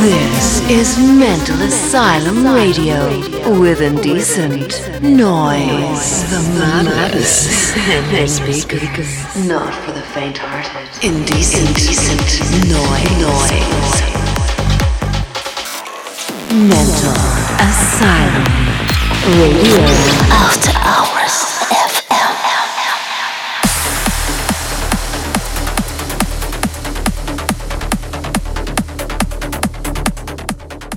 This is Mental Asylum Radio with indecent noise. The maddest in speakers. Not for the faint-hearted. Indecent, indecent noise. Mental Asylum Radio. After Hours.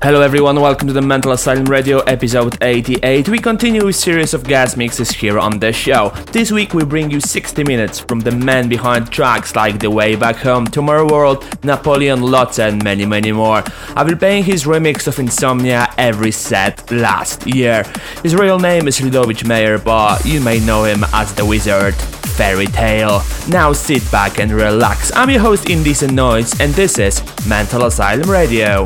Hello everyone, welcome to the Mental Asylum Radio episode 88. We continue a series of guest mixes here on the show. This week we bring you 60 minutes from the man behind tracks like The Way Back Home, Tomorrow World, Napoleon Lotte and many many more. I will playing his remix of Insomnia every set last year. His real name is Ludovic Meyer, but you may know him as The Wizard. Fairy Tale. Now sit back and relax. I'm your host Indecent Noise and this is Mental Asylum Radio.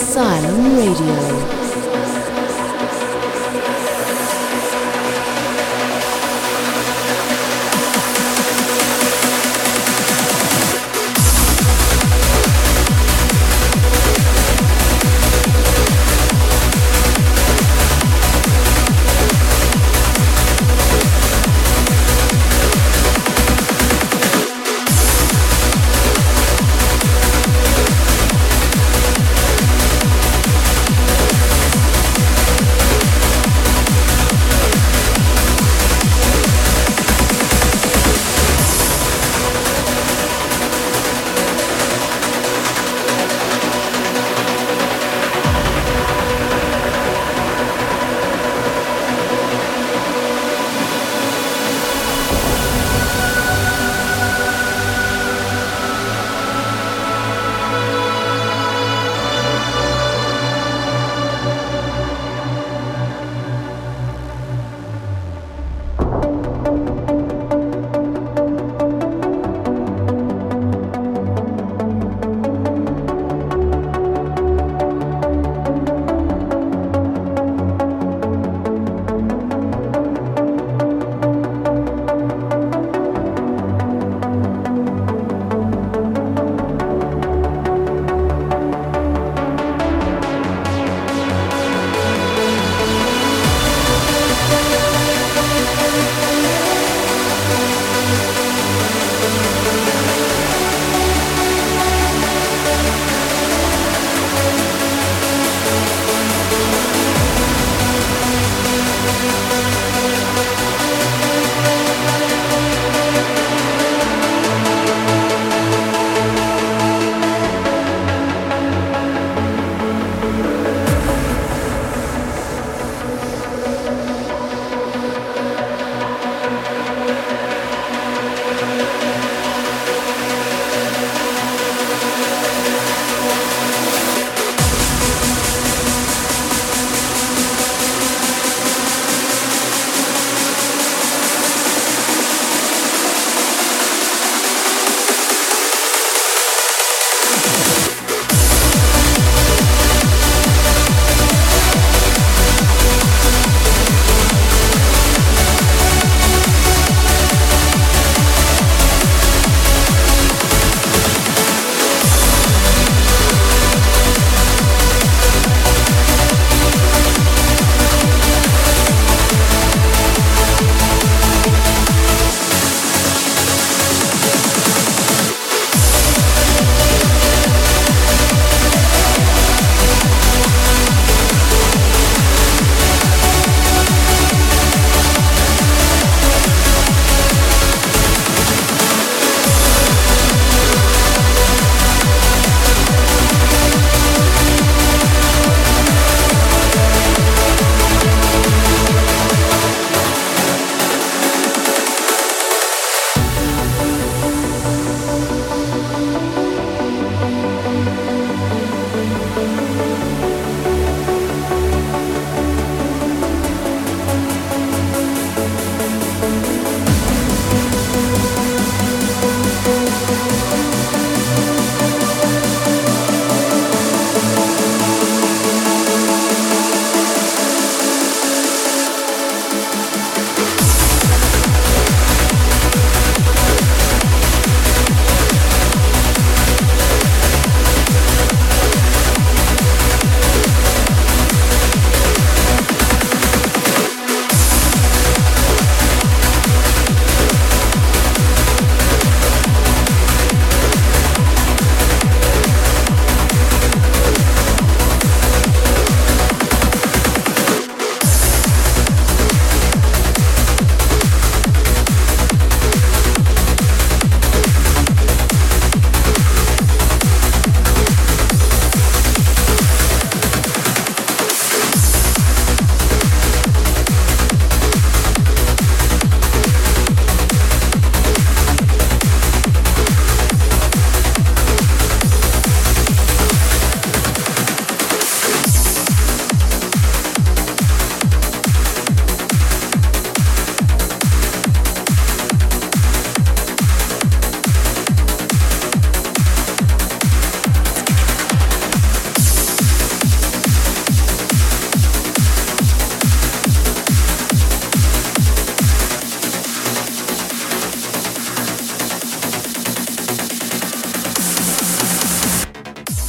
Asylum Radio.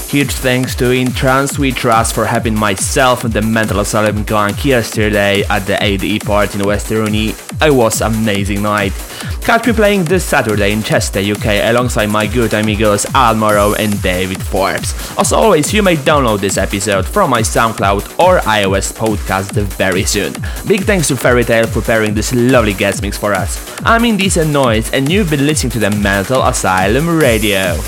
Huge thanks to In Trance We Trust for having myself and the Mental Asylum gang yesterday at the ADE party in Westerunie. It was an amazing night. Catch me playing this Saturday in Chester, UK alongside my good amigos Al Morrow and David Forbes. As always, you may download this episode from my SoundCloud or iOS podcast very soon. Big thanks to Fairy Tale for preparing this lovely guest mix for us. I'm Indecent Noise and you've been listening to the Mental Asylum Radio.